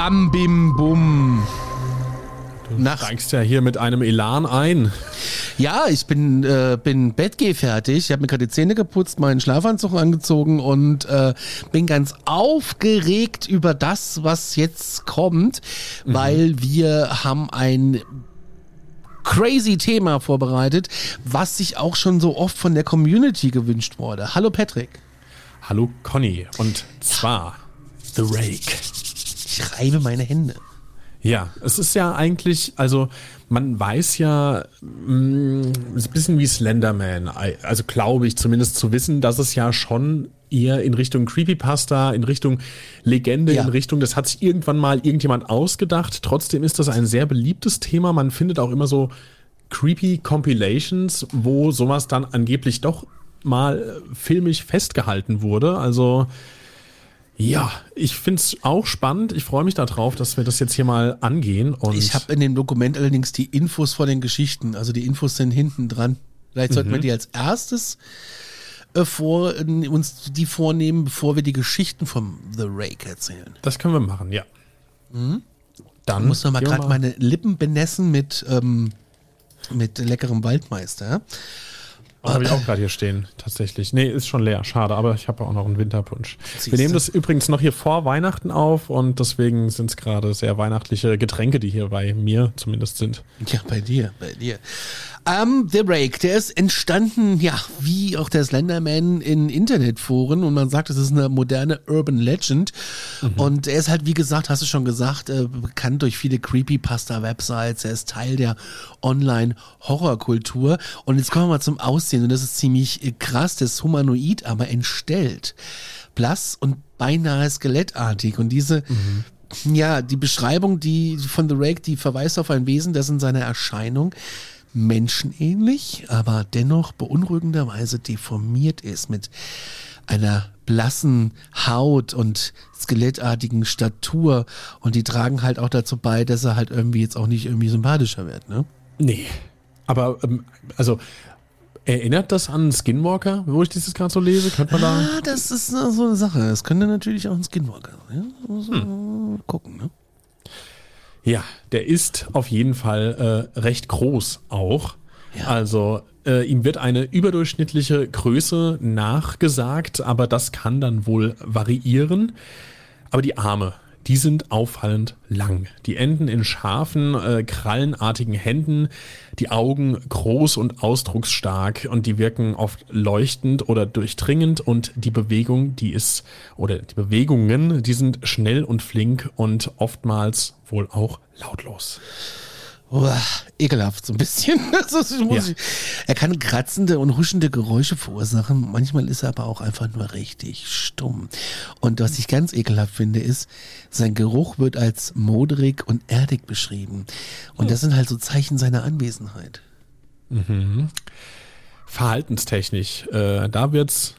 Bam, bim, bum. Du Nach- steigst ja hier mit einem Elan ein. Ja, ich bin, äh, bin bettgehfertig. Ich habe mir gerade die Zähne geputzt, meinen Schlafanzug angezogen und äh, bin ganz aufgeregt über das, was jetzt kommt, weil wir haben ein crazy Thema vorbereitet, was sich auch schon so oft von der Community gewünscht wurde. Hallo Patrick. Hallo Conny. Und zwar The Rake. Ich reibe meine Hände. Ja, es ist ja eigentlich, also man weiß ja, mh, es ist ein bisschen wie Slenderman, also glaube ich zumindest zu wissen, dass es ja schon eher in Richtung Creepypasta, in Richtung Legende, Ja. in Richtung, das hat sich irgendwann mal irgendjemand ausgedacht. Trotzdem ist das ein sehr beliebtes Thema. Man findet auch immer so creepy Compilations, wo sowas dann angeblich doch mal äh, filmisch festgehalten wurde. Also ja, ich finde es auch spannend. Ich freue mich darauf, dass wir das jetzt hier mal angehen. Ich habe in dem Dokument allerdings die Infos vor den Geschichten. Also die Infos sind hinten dran. Vielleicht sollten wir die als erstes äh, vor, äh, uns die vornehmen, bevor wir die Geschichten vom The Rake erzählen. das können wir machen, ja. Dann Ich muss noch mal gerade meine Lippen benessen mit, ähm, mit leckerem Waldmeister. Oh, habe ich auch gerade hier stehen, tatsächlich. Nee, ist schon leer, schade, aber ich habe auch noch einen Winterpunsch. Siehste. Wir nehmen das übrigens noch hier vor Weihnachten auf und deswegen sind es gerade sehr weihnachtliche Getränke, die hier bei mir zumindest sind. Ja, bei dir, bei dir. Ähm, The Rake, der ist entstanden, ja, wie auch der Slenderman in Internetforen und man sagt, es ist eine moderne Urban Legend. Und er ist halt, wie gesagt, hast du schon gesagt, äh, bekannt durch viele Creepypasta-Websites. Er ist Teil der Online-Horrorkultur. Und jetzt kommen wir mal zum Aussehen und das ist ziemlich äh, krass, das ist humanoid, aber entstellt. Blass und beinahe skelettartig. Und diese ja, die Beschreibung, die von The Rake, die verweist auf ein Wesen, das in seiner Erscheinung menschenähnlich, aber dennoch beunruhigenderweise deformiert ist mit einer blassen Haut und skelettartigen Statur und die tragen halt auch dazu bei, dass er halt irgendwie jetzt auch nicht irgendwie sympathischer wird, ne? Nee. Aber, ähm, also, erinnert das an Skinwalker, wo ich dieses gerade so lese? Könnte man da. Ah, das ist so eine Sache. Das könnte natürlich auch ein Skinwalker sein. Ja? Man gucken, ne? Ja, der ist auf jeden Fall äh, recht groß auch. Also äh, ihm wird eine überdurchschnittliche Größe nachgesagt, aber das kann dann wohl variieren. Aber die Arme, die sind auffallend lang. Die enden in scharfen, äh, krallenartigen Händen, die Augen groß und ausdrucksstark und die wirken oft leuchtend oder durchdringend und die Bewegung, die ist, oder die Bewegungen, die sind schnell und flink und oftmals wohl auch lautlos. Uah, ekelhaft, so ein bisschen. Ist- Ja. Er kann kratzende und huschende Geräusche verursachen. Manchmal ist er aber auch einfach nur richtig stumm. Und was ich ganz ekelhaft finde, ist, sein Geruch wird als modrig und erdig beschrieben. Und das sind halt so Zeichen seiner Anwesenheit. Verhaltenstechnisch, äh, da wird's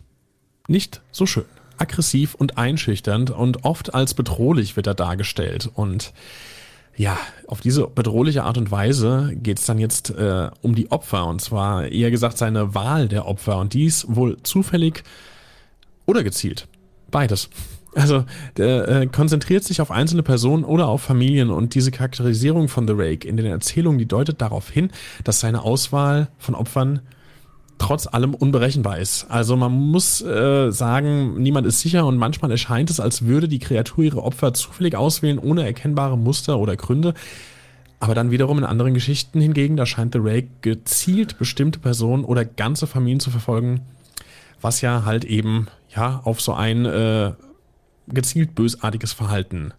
nicht so schön. Aggressiv und einschüchternd und oft als bedrohlich wird er dargestellt. Und ja, auf diese bedrohliche Art und Weise geht's dann jetzt äh, um die Opfer. Und zwar eher gesagt seine Wahl der Opfer. Und dies wohl zufällig oder gezielt. Beides. Also der äh, konzentriert sich auf einzelne Personen oder auf Familien und diese Charakterisierung von The Rake in den Erzählungen, die deutet darauf hin, dass seine Auswahl von Opfern trotz allem unberechenbar ist. Also man muss äh, sagen, niemand ist sicher und manchmal erscheint es, als würde die Kreatur ihre Opfer zufällig auswählen, ohne erkennbare Muster oder Gründe. Aber dann wiederum in anderen Geschichten hingegen, da scheint The Rake gezielt bestimmte Personen oder ganze Familien zu verfolgen, was ja halt eben ja auf so ein äh, gezielt bösartiges Verhalten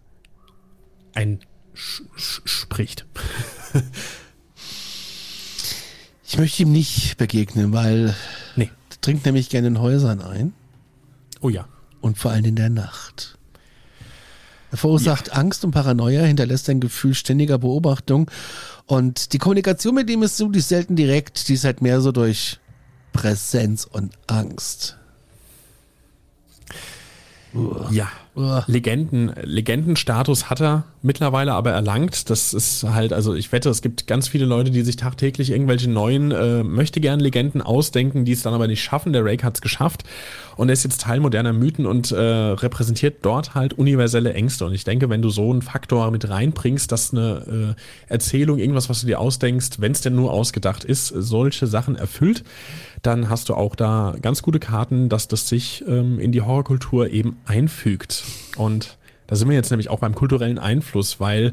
ein spricht. Ich möchte ihm nicht begegnen, weil Nee. er trinkt nämlich gerne in Häusern ein Oh ja. und vor allem in der Nacht. Er verursacht Angst und Paranoia, hinterlässt ein Gefühl ständiger Beobachtung und die Kommunikation mit ihm ist so, die ist selten direkt, die ist halt mehr so durch Präsenz und Angst. Ja. Legenden, Legendenstatus hat er mittlerweile aber erlangt. Das ist halt, also ich wette, es gibt ganz viele Leute, die sich tagtäglich irgendwelche neuen äh, möchte gern Legenden ausdenken, die es dann aber nicht schaffen. Der Rake hat es geschafft und er ist jetzt Teil moderner Mythen und äh, repräsentiert dort halt universelle Ängste. Und ich denke, wenn du so einen Faktor mit reinbringst, dass eine äh, Erzählung, irgendwas, was du dir ausdenkst, wenn es denn nur ausgedacht ist, solche Sachen erfüllt, dann hast du auch da ganz gute Karten, dass das sich ähm, in die Horrorkultur eben einfügt. Und da sind wir jetzt nämlich auch beim kulturellen Einfluss, weil,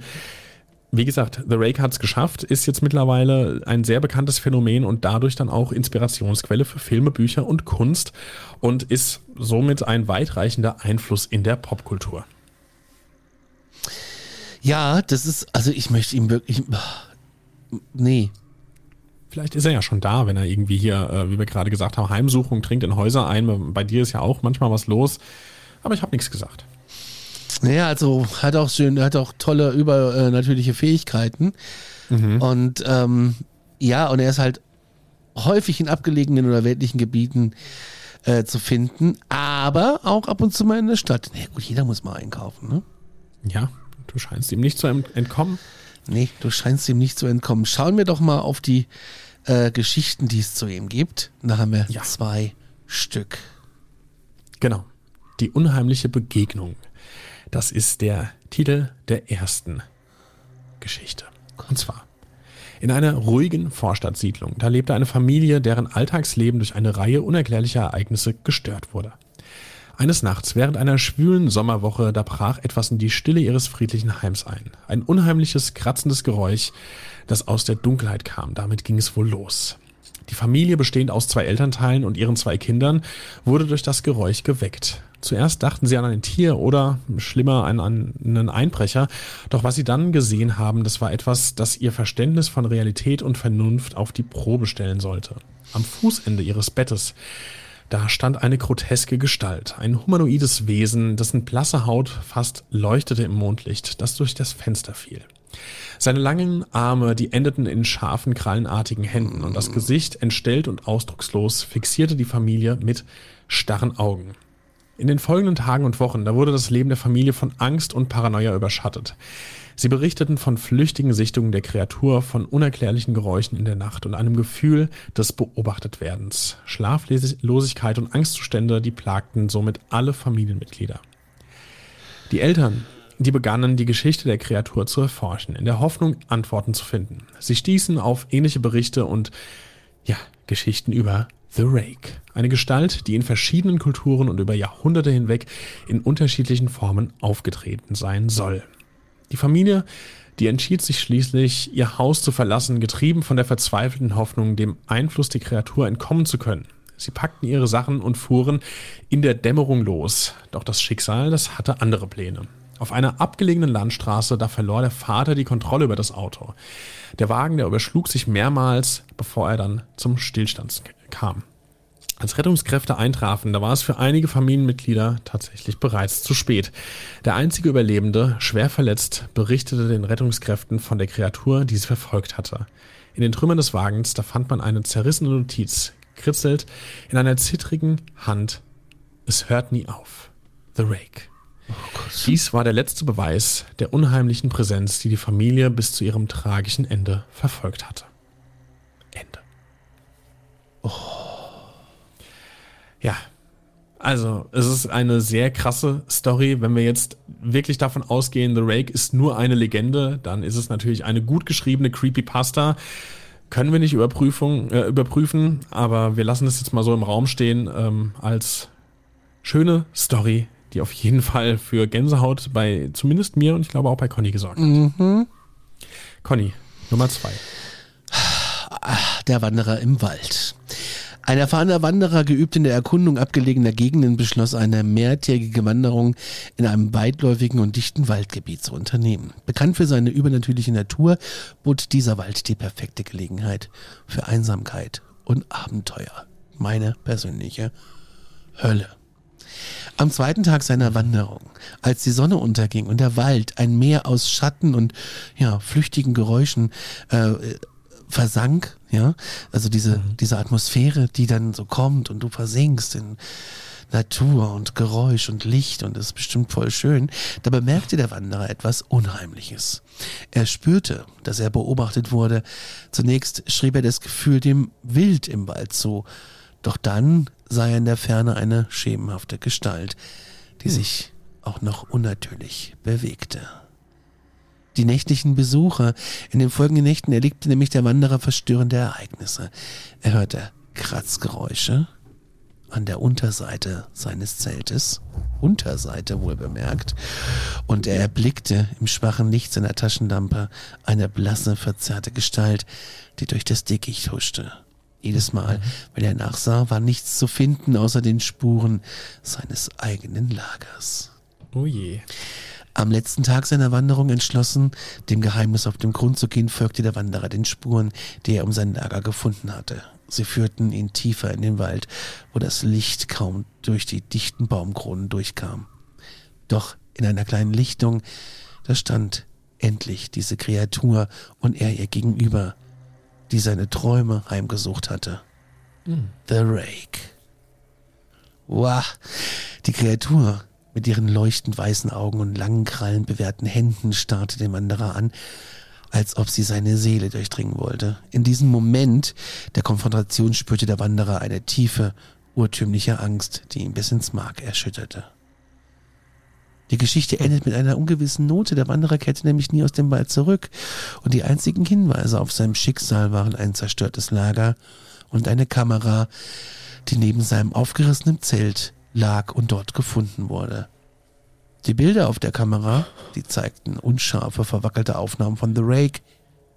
wie gesagt, The Rake hat es geschafft, ist jetzt mittlerweile ein sehr bekanntes Phänomen und dadurch dann auch Inspirationsquelle für Filme, Bücher und Kunst und ist somit ein weitreichender Einfluss in der Popkultur. Ja, das ist, also ich möchte ihm wirklich, nee, Vielleicht ist er ja schon da, wenn er irgendwie hier, äh, wie wir gerade gesagt haben, Heimsuchung, trinkt in Häuser ein. Bei dir ist ja auch manchmal was los. Aber ich habe nichts gesagt. Naja, also hat auch schön, hat auch tolle übernatürliche Fähigkeiten. Und ähm, ja, und er ist halt häufig in abgelegenen oder weltlichen Gebieten äh, zu finden, aber auch ab und zu mal in der Stadt. Na gut, jeder muss mal einkaufen, ne? Ja, du scheinst ihm nicht zu ent- entkommen. Nee, du scheinst ihm nicht zu entkommen. Schauen wir doch mal auf die äh, Geschichten, die es zu ihm gibt. Da haben wir Ja. zwei Stück. Genau. Die unheimliche Begegnung. Das ist der Titel der ersten Geschichte. Und zwar in einer ruhigen Vorstadtsiedlung. Da lebte eine Familie, deren Alltagsleben durch eine Reihe unerklärlicher Ereignisse gestört wurde. Eines Nachts während einer schwülen Sommerwoche, da brach etwas in die Stille ihres friedlichen Heims ein. Ein unheimliches, kratzendes Geräusch, das aus der Dunkelheit kam. Damit ging es wohl los. Die Familie, bestehend aus zwei Elternteilen und ihren zwei Kindern, wurde durch das Geräusch geweckt. Zuerst dachten sie an ein Tier oder schlimmer an einen Einbrecher, doch was sie dann gesehen haben, das war etwas, das ihr Verständnis von Realität und Vernunft auf die Probe stellen sollte. Am Fußende ihres Bettes da stand eine groteske Gestalt, ein humanoides Wesen, dessen blasse Haut fast leuchtete im Mondlicht, das durch das Fenster fiel. Seine langen Arme, die endeten in scharfen, krallenartigen Händen und das Gesicht, entstellt und ausdruckslos, fixierte die Familie mit starren Augen. In den folgenden Tagen und Wochen, da wurde das Leben der Familie von Angst und Paranoia überschattet. Sie berichteten von flüchtigen Sichtungen der Kreatur, von unerklärlichen Geräuschen in der Nacht und einem Gefühl des Beobachtetwerdens. Schlaflosigkeit und Angstzustände, die plagten somit alle Familienmitglieder. Die Eltern, die begannen, die Geschichte der Kreatur zu erforschen, in der Hoffnung, Antworten zu finden. Sie stießen auf ähnliche Berichte und, ja, Geschichten über The Rake. Eine Gestalt, die in verschiedenen Kulturen und über Jahrhunderte hinweg in unterschiedlichen Formen aufgetreten sein soll. Die Familie, die entschied sich schließlich, ihr Haus zu verlassen, getrieben von der verzweifelten Hoffnung, dem Einfluss der Kreatur entkommen zu können. Sie packten ihre Sachen und fuhren in der Dämmerung los. Doch das Schicksal, das hatte andere Pläne. Auf einer abgelegenen Landstraße, da verlor der Vater die Kontrolle über das Auto. Der Wagen, der überschlug sich mehrmals, bevor er dann zum Stillstand kam. Als Rettungskräfte eintrafen, da war es für einige Familienmitglieder tatsächlich bereits zu spät. Der einzige Überlebende, schwer verletzt, berichtete den Rettungskräften von der Kreatur, die sie verfolgt hatte. In den Trümmern des Wagens, da fand man eine zerrissene Notiz, gekritzelt in einer zittrigen Hand. Es hört nie auf. The Rake. Dies war der letzte Beweis der unheimlichen Präsenz, die die Familie bis zu ihrem tragischen Ende verfolgt hatte. Ende. Ja, also es ist eine sehr krasse Story. Wenn wir jetzt wirklich davon ausgehen, The Rake ist nur eine Legende, dann ist es natürlich eine gut geschriebene Creepypasta. Können wir nicht Überprüfung, äh, überprüfen, aber wir lassen es jetzt mal so im Raum stehen ähm, als schöne Story, die auf jeden Fall für Gänsehaut bei zumindest mir und ich glaube auch bei Conny gesorgt hat. Conny, Nummer zwei. Der Wanderer im Wald. Ein erfahrener Wanderer, geübt in der Erkundung abgelegener Gegenden, beschloss eine mehrtägige Wanderung in einem weitläufigen und dichten Waldgebiet zu unternehmen. Bekannt für seine übernatürliche Natur bot dieser Wald die perfekte Gelegenheit für Einsamkeit und Abenteuer. Meine persönliche Hölle. Am zweiten Tag seiner Wanderung, als die Sonne unterging und der Wald ein Meer aus Schatten und ja, flüchtigen Geräuschen äh, versank, ja, also diese, mhm. diese Atmosphäre, die dann so kommt und du versinkst in Natur und Geräusch und Licht und das ist bestimmt voll schön, da bemerkte der Wanderer etwas Unheimliches. Er spürte, dass er beobachtet wurde. Zunächst schrieb er das Gefühl dem Wild im Wald zu, doch dann sah er in der Ferne eine schemenhafte Gestalt, die hm. sich auch noch unnatürlich bewegte. Die nächtlichen Besucher in den folgenden Nächten erlebte nämlich der Wanderer verstörende Ereignisse. Er hörte Kratzgeräusche an der Unterseite seines Zeltes, Unterseite wohl bemerkt, und er erblickte im schwachen Licht seiner Taschenlampe eine blasse, verzerrte Gestalt, die durch das Dickicht huschte. Jedes Mal, mhm. wenn er nachsah, war nichts zu finden außer den Spuren seines eigenen Lagers. Oh je. Am letzten Tag seiner Wanderung entschlossen, dem Geheimnis auf den Grund zu gehen, folgte der Wanderer den Spuren, die er um sein Lager gefunden hatte. Sie führten ihn tiefer in den Wald, wo das Licht kaum durch die dichten Baumkronen durchkam. Doch in einer kleinen Lichtung, da stand endlich diese Kreatur und er ihr gegenüber, die seine Träume heimgesucht hatte. Mhm. The Rake. Wow, die Kreatur mit ihren leuchtend weißen Augen und langen Krallen bewehrten Händen starrte den Wanderer an, als ob sie seine Seele durchdringen wollte. In diesem Moment der Konfrontation spürte der Wanderer eine tiefe, urtümliche Angst, die ihn bis ins Mark erschütterte. Die Geschichte endet mit einer ungewissen Note. Der Wanderer kehrte nämlich nie aus dem Wald zurück. Und die einzigen Hinweise auf seinem Schicksal waren ein zerstörtes Lager und eine Kamera, die neben seinem aufgerissenen Zelt lag und dort gefunden wurde. Die Bilder auf der Kamera, die zeigten unscharfe, verwackelte Aufnahmen von The Rake,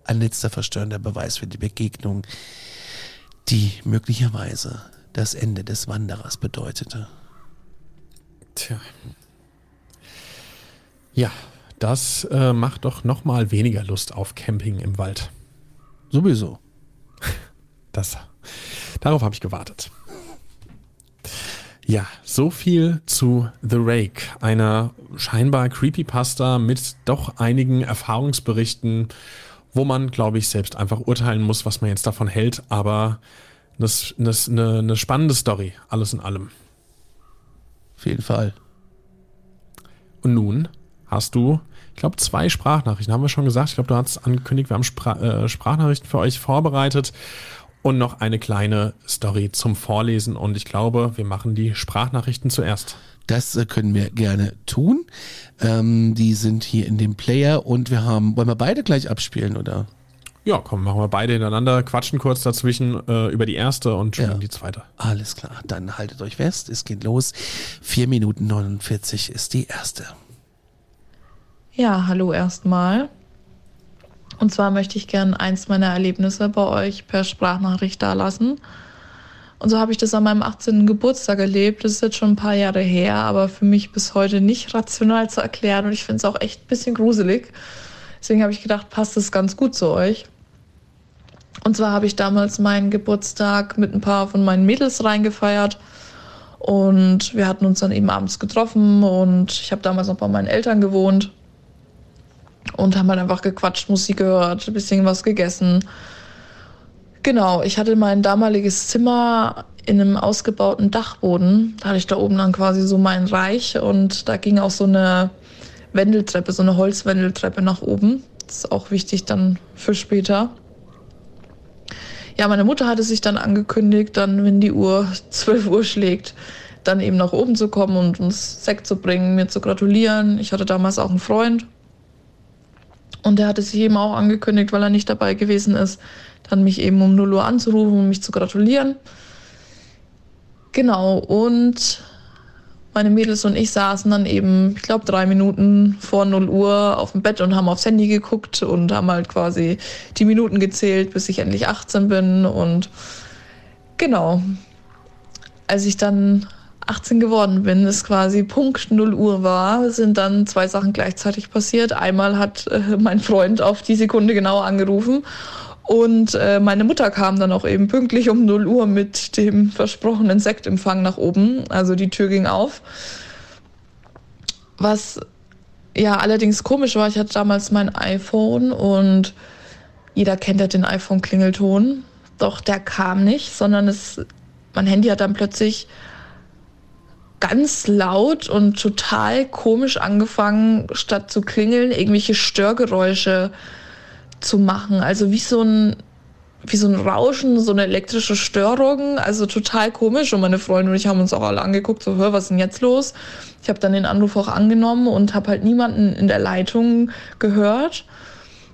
ein letzter verstörender Beweis für die Begegnung, die möglicherweise das Ende des Wanderers bedeutete. Tja, ja, das äh, macht doch noch mal weniger Lust auf Camping im Wald. Sowieso. Das, darauf habe ich gewartet. Ja, so viel zu The Rake, einer scheinbar Creepypasta mit doch einigen Erfahrungsberichten, wo man, glaube ich, selbst einfach urteilen muss, was man jetzt davon hält, aber das, das, eine, eine spannende Story, alles in allem. Auf jeden Fall. Und nun hast du, ich glaube, zwei Sprachnachrichten, haben wir schon gesagt. Ich glaube, du hast angekündigt, wir haben Spra äh, Sprachnachrichten für euch vorbereitet und noch eine kleine Story zum Vorlesen. Und ich glaube, wir machen die Sprachnachrichten zuerst. Das äh, können wir gerne tun. Ähm, die sind hier in dem Player und wir haben, wollen wir beide gleich abspielen, oder? Ja, komm, machen wir beide hintereinander, quatschen kurz dazwischen äh, über die erste und spielen ja. die zweite. Alles klar, dann haltet euch fest, es geht los. 4 Minuten 49 ist die erste. Ja, hallo erstmal. Und zwar möchte ich gerne eins meiner Erlebnisse bei euch per Sprachnachricht dalassen. Und so habe ich das an meinem 18. Geburtstag erlebt. Das ist jetzt schon ein paar Jahre her, aber für mich bis heute nicht rational zu erklären. Und ich finde es auch echt ein bisschen gruselig. Deswegen habe ich gedacht, passt es ganz gut zu euch. Und zwar habe ich damals meinen Geburtstag mit ein paar von meinen Mädels reingefeiert. Und wir hatten uns dann eben abends getroffen und ich habe damals noch bei meinen Eltern gewohnt und haben halt einfach gequatscht, Musik gehört, ein bisschen was gegessen. Genau, ich hatte mein damaliges Zimmer in einem ausgebauten Dachboden. Da hatte ich da oben dann quasi so mein Reich und da ging auch so eine Wendeltreppe, so eine Holzwendeltreppe nach oben. Das ist auch wichtig dann für später. Ja, meine Mutter hatte sich dann angekündigt, dann, wenn die Uhr 12 Uhr schlägt, dann eben nach oben zu kommen und uns Sekt zu bringen, mir zu gratulieren. Ich hatte damals auch einen Freund und er hatte sich eben auch angekündigt, weil er nicht dabei gewesen ist, dann mich eben um 0 Uhr anzurufen und mich zu gratulieren. Genau, und meine Mädels und ich saßen dann eben, ich glaube, drei Minuten vor 0 Uhr auf dem Bett und haben aufs Handy geguckt und haben halt quasi die Minuten gezählt, bis ich endlich 18 bin. Und genau. Als ich dann 18 geworden bin, es quasi Punkt 0 Uhr war, sind dann zwei Sachen gleichzeitig passiert. Einmal hat äh, mein Freund auf die Sekunde genau angerufen und äh, meine Mutter kam dann auch eben pünktlich um 0 Uhr mit dem versprochenen Sektempfang nach oben. Also die Tür ging auf. Was ja allerdings komisch war, ich hatte damals mein iPhone und jeder kennt ja den iPhone-Klingelton. Doch der kam nicht, sondern es, mein Handy hat dann plötzlich ganz laut und total komisch angefangen, statt zu klingeln, irgendwelche Störgeräusche zu machen. Also wie so ein, wie so ein Rauschen, so eine elektrische Störung. Also total komisch. Und meine Freunde und ich haben uns auch alle angeguckt, so, hör, was ist denn jetzt los? Ich habe dann den Anruf auch angenommen und habe halt niemanden in der Leitung gehört.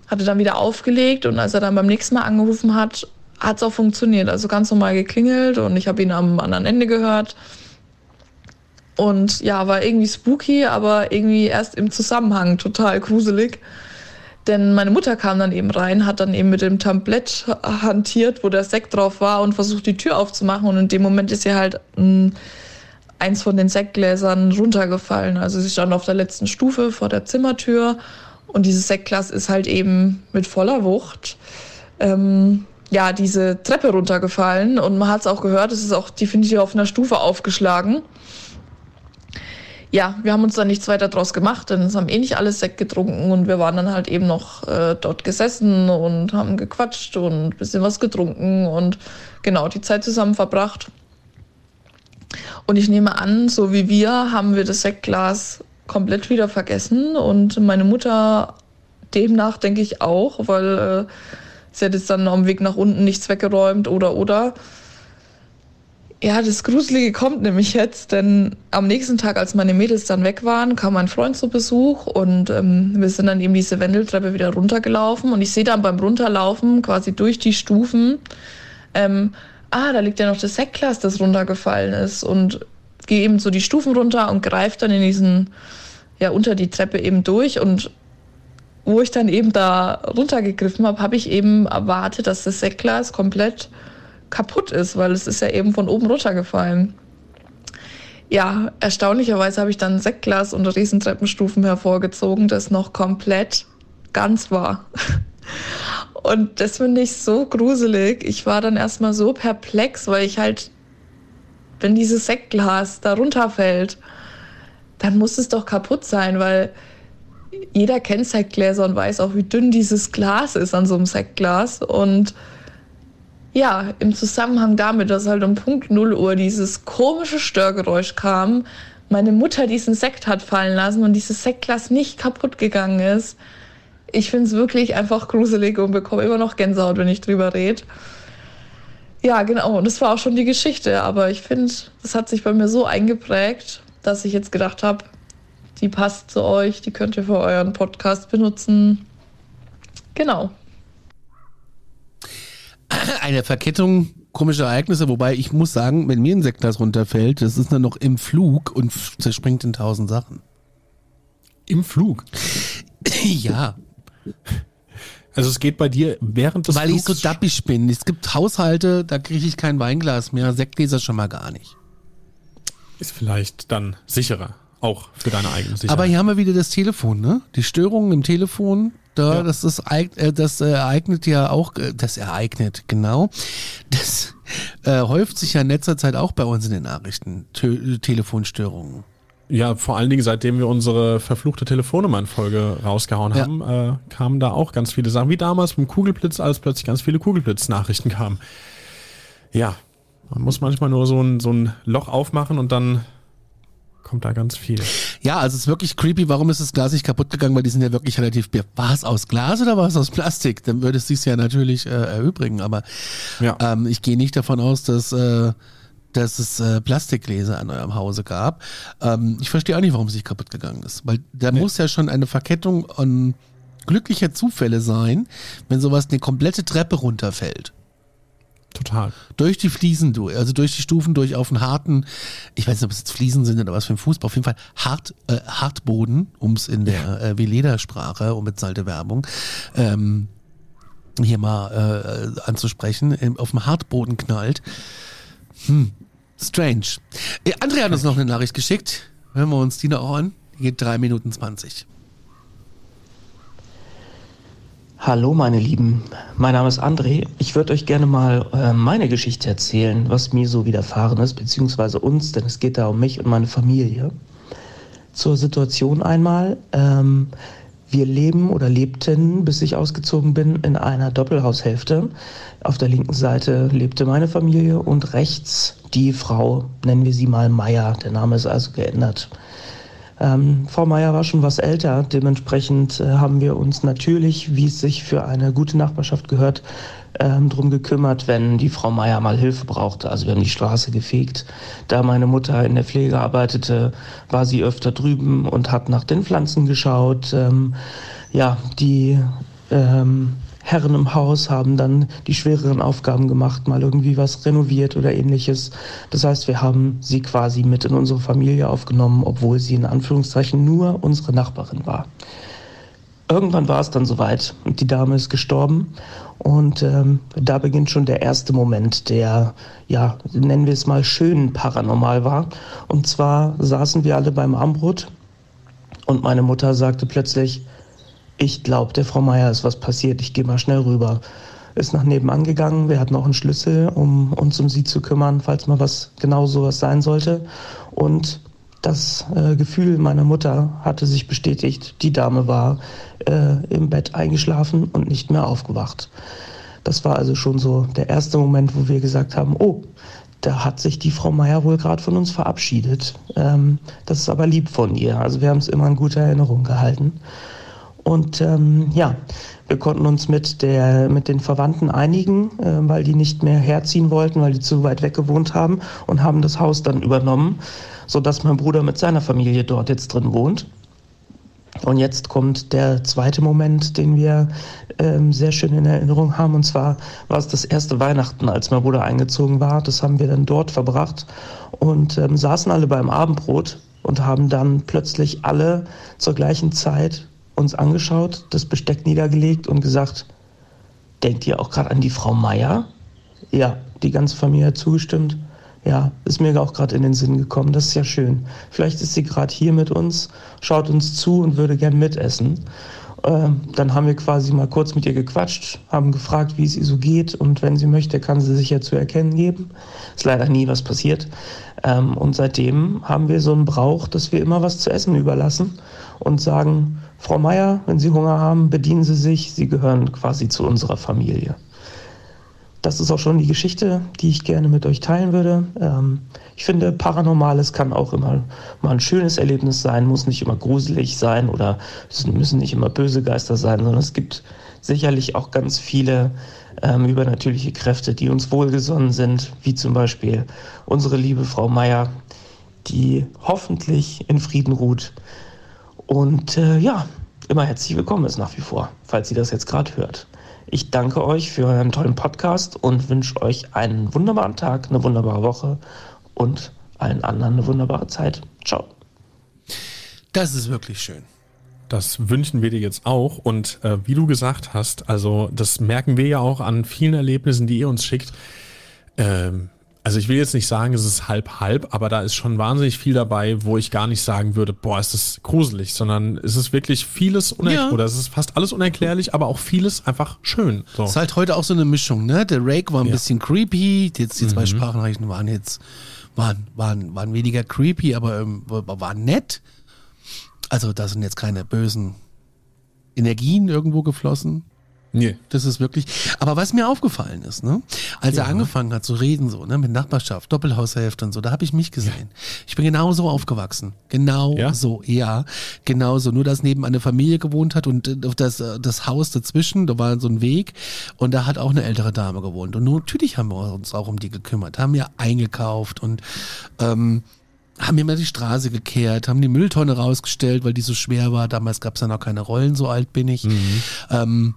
Hatte dann wieder aufgelegt und als er dann beim nächsten Mal angerufen hat, hat es auch funktioniert. Also ganz normal geklingelt und ich habe ihn am anderen Ende gehört. Und ja, war irgendwie spooky, aber irgendwie erst im Zusammenhang total gruselig. Denn meine Mutter kam dann eben rein, hat dann eben mit dem Tablett hantiert, wo der Sekt drauf war und versucht, die Tür aufzumachen. Und in dem Moment ist ihr halt mh, hm, eins von den Sektgläsern runtergefallen. Also sie stand auf der letzten Stufe vor der Zimmertür und dieses Sektglas ist halt eben mit voller Wucht ähm, ja diese Treppe runtergefallen und man hat es auch gehört, es ist auch definitiv auf einer Stufe aufgeschlagen ja, wir haben uns dann nichts weiter draus gemacht, denn es haben eh nicht alles Sekt getrunken und wir waren dann halt eben noch äh, dort gesessen und haben gequatscht und ein bisschen was getrunken und genau die Zeit zusammen verbracht. Und ich nehme an, so wie wir, haben wir das Sektglas komplett wieder vergessen und meine Mutter demnach denke ich auch, weil äh, sie hat jetzt dann am Weg nach unten nichts weggeräumt oder oder. Ja, das Gruselige kommt nämlich jetzt, denn am nächsten Tag, als meine Mädels dann weg waren, kam mein Freund zu Besuch und ähm, wir sind dann eben diese Wendeltreppe wieder runtergelaufen und ich sehe dann beim Runterlaufen quasi durch die Stufen, ähm, ah, da liegt ja noch das Sektglas, das runtergefallen ist und gehe eben so die Stufen runter und greife dann in diesen, ja, unter die Treppe eben durch und wo ich dann eben da runtergegriffen habe, habe ich eben erwartet, dass das Sektglas komplett kaputt ist, weil es ist ja eben von oben runtergefallen. Ja, erstaunlicherweise habe ich dann Sektglas unter diesen Treppenstufen hervorgezogen, das noch komplett ganz war. Und das finde ich so gruselig. Ich war dann erstmal so perplex, weil ich halt, wenn dieses Sektglas da runterfällt, dann muss es doch kaputt sein, weil jeder kennt Sektgläser und weiß auch, wie dünn dieses Glas ist an so einem Sektglas. Und ja, im Zusammenhang damit, dass halt um Punkt 0 Uhr dieses komische Störgeräusch kam, meine Mutter diesen Sekt hat fallen lassen und dieses Sektglas nicht kaputt gegangen ist. Ich finde es wirklich einfach gruselig und bekomme immer noch Gänsehaut, wenn ich drüber rede. Ja, genau. Und das war auch schon die Geschichte. Aber ich finde, das hat sich bei mir so eingeprägt, dass ich jetzt gedacht habe, die passt zu euch, die könnt ihr für euren Podcast benutzen. Genau. eine Verkettung komischer Ereignisse, wobei ich muss sagen, wenn mir ein Sektglas runterfällt, das ist dann noch im Flug und zerspringt in tausend Sachen. Im Flug? ja. Also es geht bei dir während des Weil Flugs ich so dappig bin. Es gibt Haushalte, da kriege ich kein Weinglas mehr, Sektgläser schon mal gar nicht. Ist vielleicht dann sicherer, auch für deine eigene Sicherheit. Aber hier haben wir wieder das Telefon, ne? Die Störungen im Telefon, da, ja. das, ist, äh, das ereignet ja auch, äh, das ereignet, genau. Das äh, häuft sich ja in letzter Zeit auch bei uns in den Nachrichten, Te Telefonstörungen. Ja, vor allen Dingen, seitdem wir unsere verfluchte Telefonnummern-Folge rausgehauen ja. haben, äh, kamen da auch ganz viele Sachen, wie damals beim Kugelblitz, als plötzlich ganz viele Kugelblitz-Nachrichten kamen. Ja, man muss manchmal nur so ein, so ein Loch aufmachen und dann kommt da ganz viel. Ja, also es ist wirklich creepy. Warum ist das Glas nicht kaputt gegangen? Weil die sind ja wirklich relativ. War es aus Glas oder war es aus Plastik? Dann würde es sich ja natürlich äh, erübrigen. Aber ja. ähm, ich gehe nicht davon aus, dass. Äh, dass es äh, Plastikgläser an eurem Hause gab. Ähm, ich verstehe auch nicht, warum es nicht kaputt gegangen ist. Weil da nee. muss ja schon eine Verkettung an glücklicher Zufälle sein, wenn sowas eine komplette Treppe runterfällt. Total. Durch die Fliesen durch, also durch die Stufen durch auf einen harten, ich weiß nicht, ob es jetzt Fliesen sind oder was für ein Fußball, auf jeden Fall hart, äh, Hartboden, um es in der äh, Veleda-Sprache, um bezahlte Werbung, ähm, hier mal äh, anzusprechen, auf dem Hartboden knallt. Hm, strange. Äh, Andrea hat uns noch eine Nachricht geschickt. Hören wir uns die noch an. Die geht 3 Minuten 20. Hallo meine Lieben, mein Name ist André. Ich würde euch gerne mal äh, meine Geschichte erzählen, was mir so widerfahren ist, beziehungsweise uns, denn es geht da um mich und meine Familie. Zur Situation einmal. Ähm, wir leben oder lebten, bis ich ausgezogen bin, in einer Doppelhaushälfte. Auf der linken Seite lebte meine Familie und rechts die Frau, nennen wir sie mal Meier. Der Name ist also geändert. Ähm, Frau Meier war schon was älter, dementsprechend äh, haben wir uns natürlich, wie es sich für eine gute Nachbarschaft gehört, ähm, drum gekümmert, wenn die Frau Meier mal Hilfe brauchte. Also wir haben die Straße gefegt. Da meine Mutter in der Pflege arbeitete, war sie öfter drüben und hat nach den Pflanzen geschaut. Ähm, ja, die ähm, Herren im Haus haben dann die schwereren Aufgaben gemacht, mal irgendwie was renoviert oder ähnliches. Das heißt, wir haben sie quasi mit in unsere Familie aufgenommen, obwohl sie in Anführungszeichen nur unsere Nachbarin war. Irgendwann war es dann soweit und die Dame ist gestorben und ähm, da beginnt schon der erste Moment, der, ja, nennen wir es mal schön paranormal war. Und zwar saßen wir alle beim Armbrot und meine Mutter sagte plötzlich, ich glaube, der Frau Meier ist was passiert, ich gehe mal schnell rüber. Ist nach nebenan gegangen, wir hatten auch einen Schlüssel, um uns um sie zu kümmern, falls mal was genau sowas sein sollte. Und das äh, Gefühl meiner Mutter hatte sich bestätigt. Die Dame war äh, im Bett eingeschlafen und nicht mehr aufgewacht. Das war also schon so der erste Moment, wo wir gesagt haben, oh, da hat sich die Frau Meier wohl gerade von uns verabschiedet. Ähm, das ist aber lieb von ihr. Also wir haben es immer in guter Erinnerung gehalten. Und ähm, ja, wir konnten uns mit, der, mit den Verwandten einigen, äh, weil die nicht mehr herziehen wollten, weil die zu weit weg gewohnt haben und haben das Haus dann übernommen, sodass mein Bruder mit seiner Familie dort jetzt drin wohnt. Und jetzt kommt der zweite Moment, den wir ähm, sehr schön in Erinnerung haben. Und zwar war es das erste Weihnachten, als mein Bruder eingezogen war. Das haben wir dann dort verbracht und ähm, saßen alle beim Abendbrot und haben dann plötzlich alle zur gleichen Zeit uns angeschaut, das Besteck niedergelegt und gesagt, denkt ihr auch gerade an die Frau Meier? Ja, die ganze Familie hat zugestimmt. Ja, ist mir auch gerade in den Sinn gekommen. Das ist ja schön. Vielleicht ist sie gerade hier mit uns, schaut uns zu und würde gern mitessen. Ähm, dann haben wir quasi mal kurz mit ihr gequatscht, haben gefragt, wie es ihr so geht und wenn sie möchte, kann sie sich ja zu erkennen geben. Ist leider nie was passiert. Ähm, und seitdem haben wir so einen Brauch, dass wir immer was zu essen überlassen und sagen, Frau Meier, wenn Sie Hunger haben, bedienen Sie sich. Sie gehören quasi zu unserer Familie. Das ist auch schon die Geschichte, die ich gerne mit euch teilen würde. Ähm, ich finde, Paranormales kann auch immer mal ein schönes Erlebnis sein, muss nicht immer gruselig sein oder es müssen nicht immer böse Geister sein, sondern es gibt sicherlich auch ganz viele ähm, übernatürliche Kräfte, die uns wohlgesonnen sind, wie zum Beispiel unsere liebe Frau Meier, die hoffentlich in Frieden ruht und äh, ja, immer herzlich willkommen ist nach wie vor, falls ihr das jetzt gerade hört. Ich danke euch für euren tollen Podcast und wünsche euch einen wunderbaren Tag, eine wunderbare Woche und allen anderen eine wunderbare Zeit. Ciao. Das ist wirklich schön. Das wünschen wir dir jetzt auch. Und äh, wie du gesagt hast, also das merken wir ja auch an vielen Erlebnissen, die ihr uns schickt. Ähm, also ich will jetzt nicht sagen, es ist halb halb, aber da ist schon wahnsinnig viel dabei, wo ich gar nicht sagen würde, boah, ist das gruselig, sondern es ist wirklich vieles unerklärlich, ja. oder es ist fast alles unerklärlich, aber auch vieles einfach schön. So. Es ist halt heute auch so eine Mischung, ne? Der Rake war ein ja. bisschen creepy, jetzt die zwei mhm. Sprachnachrichten waren jetzt, waren, waren, waren weniger creepy, aber ähm, waren nett. Also da sind jetzt keine bösen Energien irgendwo geflossen. Nee. Das ist wirklich. Aber was mir aufgefallen ist, ne, als ja. er angefangen hat zu reden, so, ne, mit Nachbarschaft, Doppelhaushälfte und so, da habe ich mich gesehen. Ich bin genau so aufgewachsen. Genau ja? so, ja. Genau so. Nur, dass neben eine Familie gewohnt hat und äh, das, äh, das Haus dazwischen, da war so ein Weg und da hat auch eine ältere Dame gewohnt. Und natürlich haben wir uns auch um die gekümmert, haben ja eingekauft und ähm, haben immer die Straße gekehrt, haben die Mülltonne rausgestellt, weil die so schwer war. Damals gab es ja noch keine Rollen, so alt bin ich. Mhm. Ähm,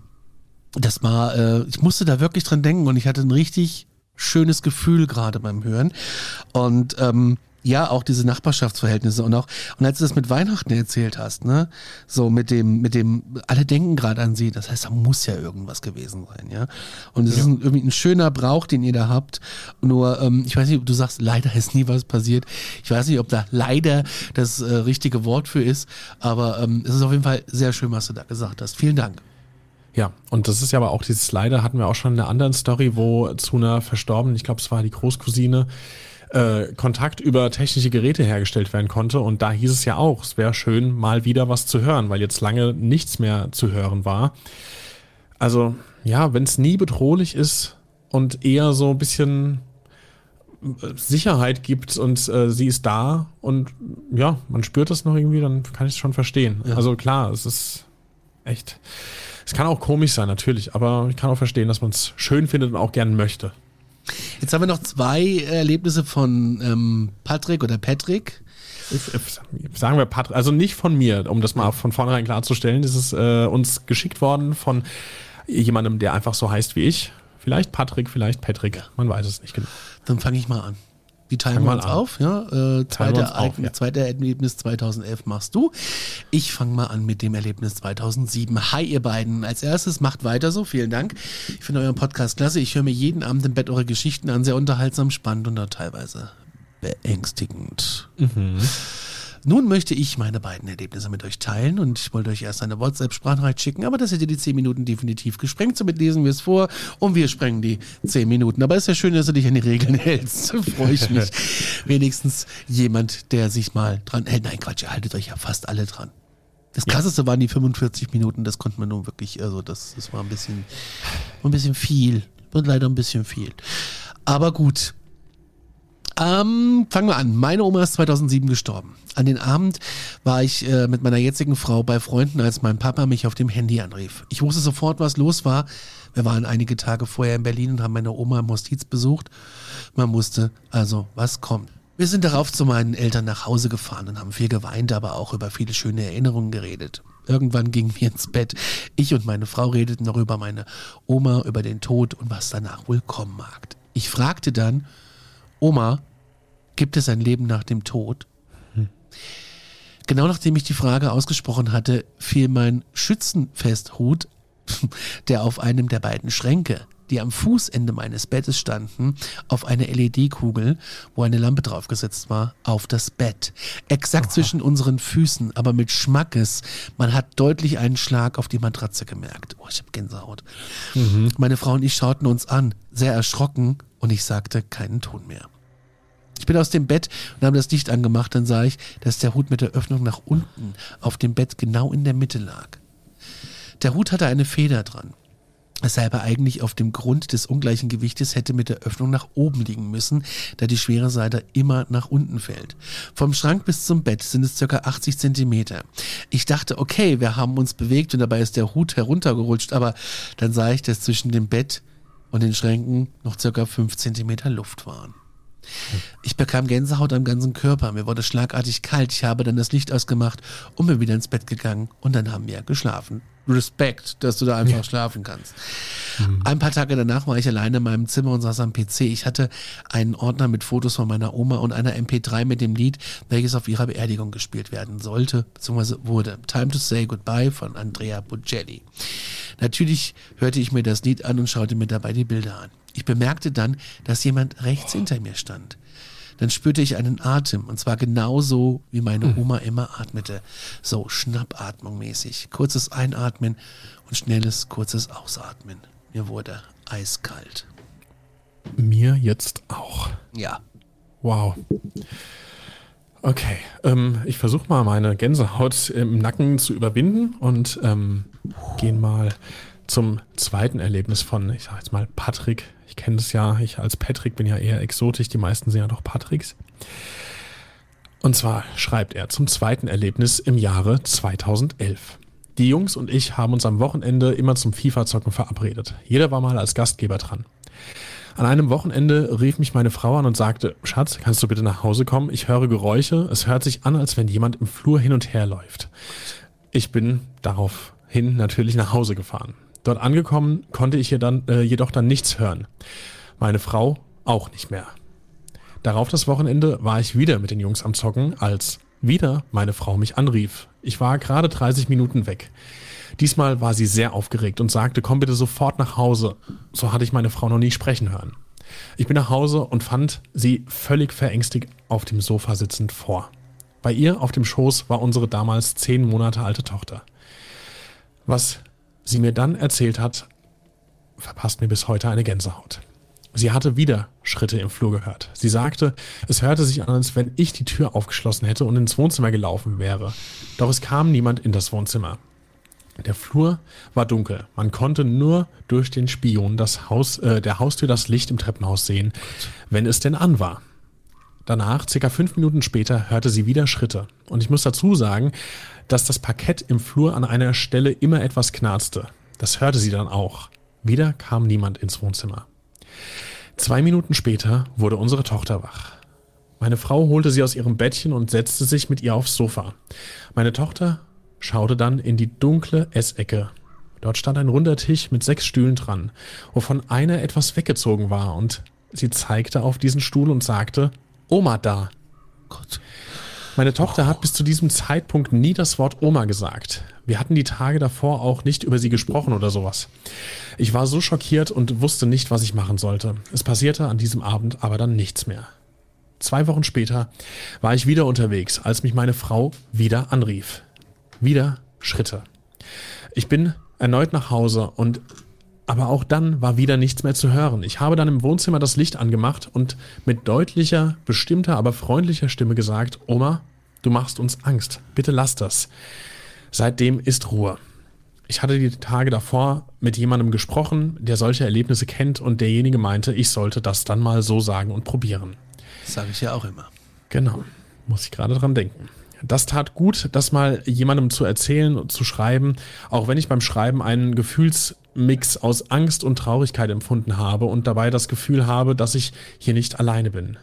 das war, äh, ich musste da wirklich dran denken und ich hatte ein richtig schönes Gefühl gerade beim Hören. Und ähm, ja, auch diese Nachbarschaftsverhältnisse und auch, und als du das mit Weihnachten erzählt hast, ne, so mit dem, mit dem, alle denken gerade an sie, das heißt, da muss ja irgendwas gewesen sein, ja. Und es ja. ist ein, irgendwie ein schöner Brauch, den ihr da habt. Nur, ähm, ich weiß nicht, ob du sagst, leider ist nie was passiert. Ich weiß nicht, ob da leider das äh, richtige Wort für ist, aber ähm, es ist auf jeden Fall sehr schön, was du da gesagt hast. Vielen Dank. Ja, und das ist ja aber auch dieses Leider hatten wir auch schon in einer anderen Story, wo zu einer verstorbenen, ich glaube, es war die Großcousine, äh, Kontakt über technische Geräte hergestellt werden konnte. Und da hieß es ja auch, es wäre schön, mal wieder was zu hören, weil jetzt lange nichts mehr zu hören war. Also ja, wenn es nie bedrohlich ist und eher so ein bisschen äh, Sicherheit gibt und äh, sie ist da und ja, man spürt das noch irgendwie, dann kann ich es schon verstehen. Ja. Also klar, es ist echt. Es kann auch komisch sein, natürlich, aber ich kann auch verstehen, dass man es schön findet und auch gern möchte. Jetzt haben wir noch zwei Erlebnisse von ähm, Patrick oder Patrick. Sagen wir Patrick, also nicht von mir, um das mal von vornherein klarzustellen. Das ist äh, uns geschickt worden von jemandem, der einfach so heißt wie ich. Vielleicht Patrick, vielleicht Patrick, man weiß es nicht genau. Dann fange ich mal an. Die teilen wir uns an. auf. Ja? Äh, zweite, auf, ja. zweite Erlebnis 2011 machst du. Ich fange mal an mit dem Erlebnis 2007. Hi ihr beiden. Als erstes macht weiter so. Vielen Dank. Ich finde euren Podcast klasse. Ich höre mir jeden Abend im Bett eure Geschichten an. Sehr unterhaltsam, spannend und auch teilweise beängstigend. Mhm. Nun möchte ich meine beiden Erlebnisse mit euch teilen und ich wollte euch erst eine WhatsApp-Sprachnachricht schicken, aber das hätte die 10 Minuten definitiv gesprengt. Somit lesen wir es vor und wir sprengen die 10 Minuten. Aber es ist ja schön, dass du dich an die Regeln hältst. Freue ich mich. Wenigstens jemand, der sich mal dran hält. Nein, Quatsch, ihr haltet euch ja fast alle dran. Das krasseste ja. waren die 45 Minuten, das konnte man nun wirklich, also das, das war ein bisschen, ein bisschen viel. Und leider ein bisschen viel. Aber gut, ähm, fangen wir an. Meine Oma ist 2007 gestorben. An den Abend war ich äh, mit meiner jetzigen Frau bei Freunden, als mein Papa mich auf dem Handy anrief. Ich wusste sofort, was los war. Wir waren einige Tage vorher in Berlin und haben meine Oma im Hostiz besucht. Man wusste also, was kommt. Wir sind darauf zu meinen Eltern nach Hause gefahren und haben viel geweint, aber auch über viele schöne Erinnerungen geredet. Irgendwann gingen wir ins Bett. Ich und meine Frau redeten noch über meine Oma, über den Tod und was danach wohl kommen mag. Ich fragte dann, Oma, gibt es ein Leben nach dem Tod? Hm. Genau nachdem ich die Frage ausgesprochen hatte, fiel mein Schützenfesthut, der auf einem der beiden Schränke, die am Fußende meines Bettes standen, auf eine LED-Kugel, wo eine Lampe draufgesetzt war, auf das Bett. Exakt Aha. zwischen unseren Füßen, aber mit Schmackes. Man hat deutlich einen Schlag auf die Matratze gemerkt. Oh, ich habe Gänsehaut. Mhm. Meine Frau und ich schauten uns an, sehr erschrocken, und ich sagte keinen Ton mehr. Ich bin aus dem Bett und habe das Licht angemacht. Dann sah ich, dass der Hut mit der Öffnung nach unten auf dem Bett genau in der Mitte lag. Der Hut hatte eine Feder dran. Weshalb er eigentlich auf dem Grund des ungleichen Gewichtes hätte mit der Öffnung nach oben liegen müssen, da die schwere Seite immer nach unten fällt. Vom Schrank bis zum Bett sind es circa 80 Zentimeter. Ich dachte, okay, wir haben uns bewegt und dabei ist der Hut heruntergerutscht, aber dann sah ich, dass zwischen dem Bett und den Schränken noch circa 5 Zentimeter Luft waren. Ich bekam Gänsehaut am ganzen Körper, mir wurde schlagartig kalt, ich habe dann das Licht ausgemacht und bin wieder ins Bett gegangen und dann haben wir geschlafen. Respekt, dass du da einfach ja. schlafen kannst. Mhm. Ein paar Tage danach war ich alleine in meinem Zimmer und saß am PC. Ich hatte einen Ordner mit Fotos von meiner Oma und einer MP3 mit dem Lied, welches auf ihrer Beerdigung gespielt werden sollte, beziehungsweise wurde. Time to Say Goodbye von Andrea Bocelli. Natürlich hörte ich mir das Lied an und schaute mir dabei die Bilder an. Ich bemerkte dann, dass jemand rechts hinter mir stand. Dann spürte ich einen Atem, und zwar genauso, wie meine hm. Oma immer atmete. So Schnappatmung mäßig. Kurzes Einatmen und schnelles, kurzes Ausatmen. Mir wurde eiskalt. Mir jetzt auch. Ja. Wow. Okay, ähm, ich versuche mal meine Gänsehaut im Nacken zu überwinden und ähm, gehen mal zum zweiten Erlebnis von, ich sag jetzt mal, Patrick. Ich kenne das ja, ich als Patrick bin ja eher exotisch, die meisten sind ja doch Patricks. Und zwar schreibt er zum zweiten Erlebnis im Jahre 2011. Die Jungs und ich haben uns am Wochenende immer zum FIFA-Zocken verabredet. Jeder war mal als Gastgeber dran. An einem Wochenende rief mich meine Frau an und sagte, Schatz, kannst du bitte nach Hause kommen? Ich höre Geräusche. Es hört sich an, als wenn jemand im Flur hin und her läuft. Ich bin daraufhin natürlich nach Hause gefahren. Dort angekommen konnte ich dann, äh, jedoch dann nichts hören. Meine Frau auch nicht mehr. Darauf das Wochenende war ich wieder mit den Jungs am Zocken, als wieder meine Frau mich anrief. Ich war gerade 30 Minuten weg. Diesmal war sie sehr aufgeregt und sagte, komm bitte sofort nach Hause. So hatte ich meine Frau noch nie sprechen hören. Ich bin nach Hause und fand sie völlig verängstigt auf dem Sofa sitzend vor. Bei ihr auf dem Schoß war unsere damals zehn Monate alte Tochter. Was sie mir dann erzählt hat, verpasst mir bis heute eine Gänsehaut. Sie hatte wieder Schritte im Flur gehört. Sie sagte, es hörte sich an, als wenn ich die Tür aufgeschlossen hätte und ins Wohnzimmer gelaufen wäre. Doch es kam niemand in das Wohnzimmer. Der Flur war dunkel. Man konnte nur durch den Spion das Haus, äh, der Haustür das Licht im Treppenhaus sehen, wenn es denn an war. Danach, circa fünf Minuten später, hörte sie wieder Schritte. Und ich muss dazu sagen, dass das Parkett im Flur an einer Stelle immer etwas knarzte. Das hörte sie dann auch. Wieder kam niemand ins Wohnzimmer. Zwei Minuten später wurde unsere Tochter wach. Meine Frau holte sie aus ihrem Bettchen und setzte sich mit ihr aufs Sofa. Meine Tochter schaute dann in die dunkle Essecke. Dort stand ein runder Tisch mit sechs Stühlen dran, wovon einer etwas weggezogen war, und sie zeigte auf diesen Stuhl und sagte, Oma da. Gott. Meine Tochter hat bis zu diesem Zeitpunkt nie das Wort Oma gesagt. Wir hatten die Tage davor auch nicht über sie gesprochen oder sowas. Ich war so schockiert und wusste nicht, was ich machen sollte. Es passierte an diesem Abend aber dann nichts mehr. Zwei Wochen später war ich wieder unterwegs, als mich meine Frau wieder anrief. Wieder Schritte. Ich bin erneut nach Hause und aber auch dann war wieder nichts mehr zu hören. Ich habe dann im Wohnzimmer das Licht angemacht und mit deutlicher, bestimmter, aber freundlicher Stimme gesagt, Oma, du machst uns Angst. Bitte lass das. Seitdem ist Ruhe. Ich hatte die Tage davor mit jemandem gesprochen, der solche Erlebnisse kennt und derjenige meinte, ich sollte das dann mal so sagen und probieren. Das sage ich ja auch immer. Genau, muss ich gerade dran denken. Das tat gut, das mal jemandem zu erzählen und zu schreiben, auch wenn ich beim Schreiben einen Gefühlsmix aus Angst und Traurigkeit empfunden habe und dabei das Gefühl habe, dass ich hier nicht alleine bin.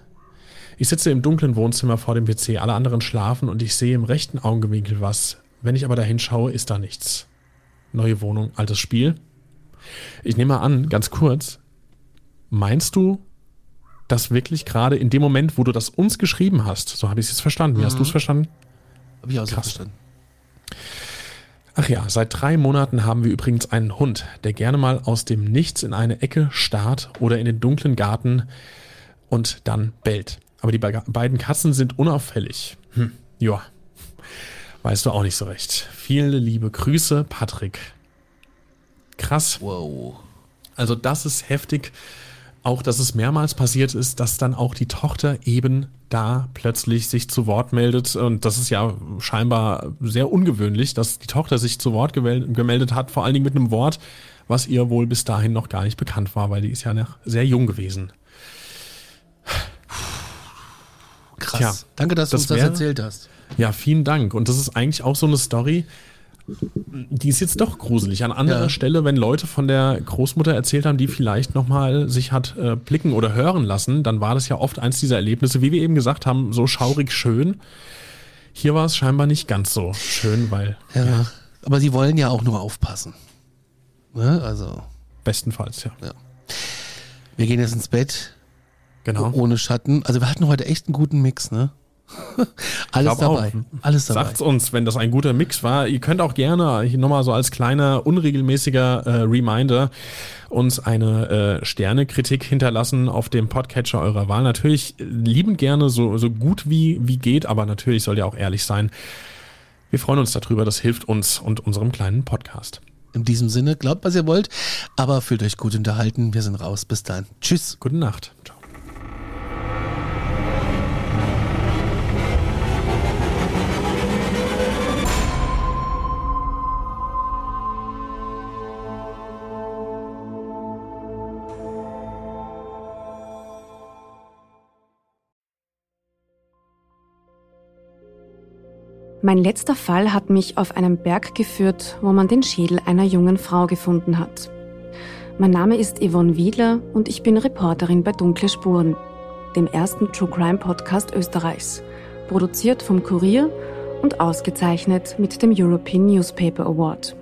Ich sitze im dunklen Wohnzimmer vor dem PC, alle anderen schlafen und ich sehe im rechten Augenwinkel was, wenn ich aber dahin schaue, ist da nichts. Neue Wohnung, altes Spiel. Ich nehme mal an, ganz kurz, meinst du, dass wirklich gerade in dem Moment, wo du das uns geschrieben hast, so habe ich es jetzt verstanden. Wie mhm. hast du es verstanden? Habe ich auch so verstanden. Ach ja, seit drei Monaten haben wir übrigens einen Hund, der gerne mal aus dem Nichts in eine Ecke starrt oder in den dunklen Garten und dann bellt. Aber die beiden Katzen sind unauffällig. Hm, ja, Weißt du auch nicht so recht. Viele liebe Grüße, Patrick. Krass. Wow. Also das ist heftig. Auch, dass es mehrmals passiert ist, dass dann auch die Tochter eben da plötzlich sich zu Wort meldet. Und das ist ja scheinbar sehr ungewöhnlich, dass die Tochter sich zu Wort gemeldet hat, vor allen Dingen mit einem Wort, was ihr wohl bis dahin noch gar nicht bekannt war, weil die ist ja noch sehr jung gewesen. Krass. Tja, Danke, dass das du uns das erzählt hast. Ja, vielen Dank. Und das ist eigentlich auch so eine Story, die ist jetzt doch gruselig. An anderer ja. Stelle, wenn Leute von der Großmutter erzählt haben, die vielleicht nochmal sich hat äh, blicken oder hören lassen, dann war das ja oft eins dieser Erlebnisse, wie wir eben gesagt haben, so schaurig schön. Hier war es scheinbar nicht ganz so schön, weil. Ja, ja. aber sie wollen ja auch nur aufpassen. Ne? Also. Bestenfalls, ja. ja. Wir gehen jetzt ins Bett. Genau. Ohne Schatten. Also wir hatten heute echt einen guten Mix, ne? Alles dabei. Auch. Alles dabei. Sagt's uns, wenn das ein guter Mix war. Ihr könnt auch gerne hier nochmal so als kleiner, unregelmäßiger äh, Reminder uns eine äh, Sternekritik hinterlassen auf dem Podcatcher eurer Wahl. Natürlich lieben gerne so, so gut wie, wie geht, aber natürlich soll ja auch ehrlich sein. Wir freuen uns darüber, das hilft uns und unserem kleinen Podcast. In diesem Sinne, glaubt, was ihr wollt, aber fühlt euch gut unterhalten. Wir sind raus. Bis dann. Tschüss. Gute Nacht. Ciao. Mein letzter Fall hat mich auf einen Berg geführt, wo man den Schädel einer jungen Frau gefunden hat. Mein Name ist Yvonne Wiedler und ich bin Reporterin bei Dunkle Spuren, dem ersten True Crime Podcast Österreichs, produziert vom Kurier und ausgezeichnet mit dem European Newspaper Award.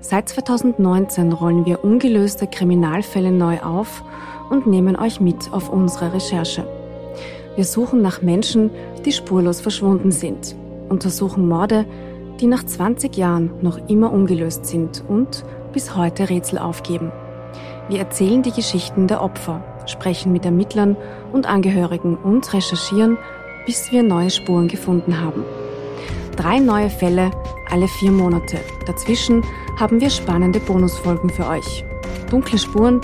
Seit 2019 rollen wir ungelöste Kriminalfälle neu auf und nehmen euch mit auf unsere Recherche. Wir suchen nach Menschen, die spurlos verschwunden sind, untersuchen Morde, die nach 20 Jahren noch immer ungelöst sind und bis heute Rätsel aufgeben. Wir erzählen die Geschichten der Opfer, sprechen mit Ermittlern und Angehörigen und recherchieren, bis wir neue Spuren gefunden haben. Drei neue Fälle alle vier Monate. Dazwischen haben wir spannende Bonusfolgen für euch. Dunkle Spuren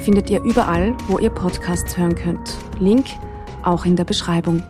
findet ihr überall, wo ihr Podcasts hören könnt. Link auch in der Beschreibung.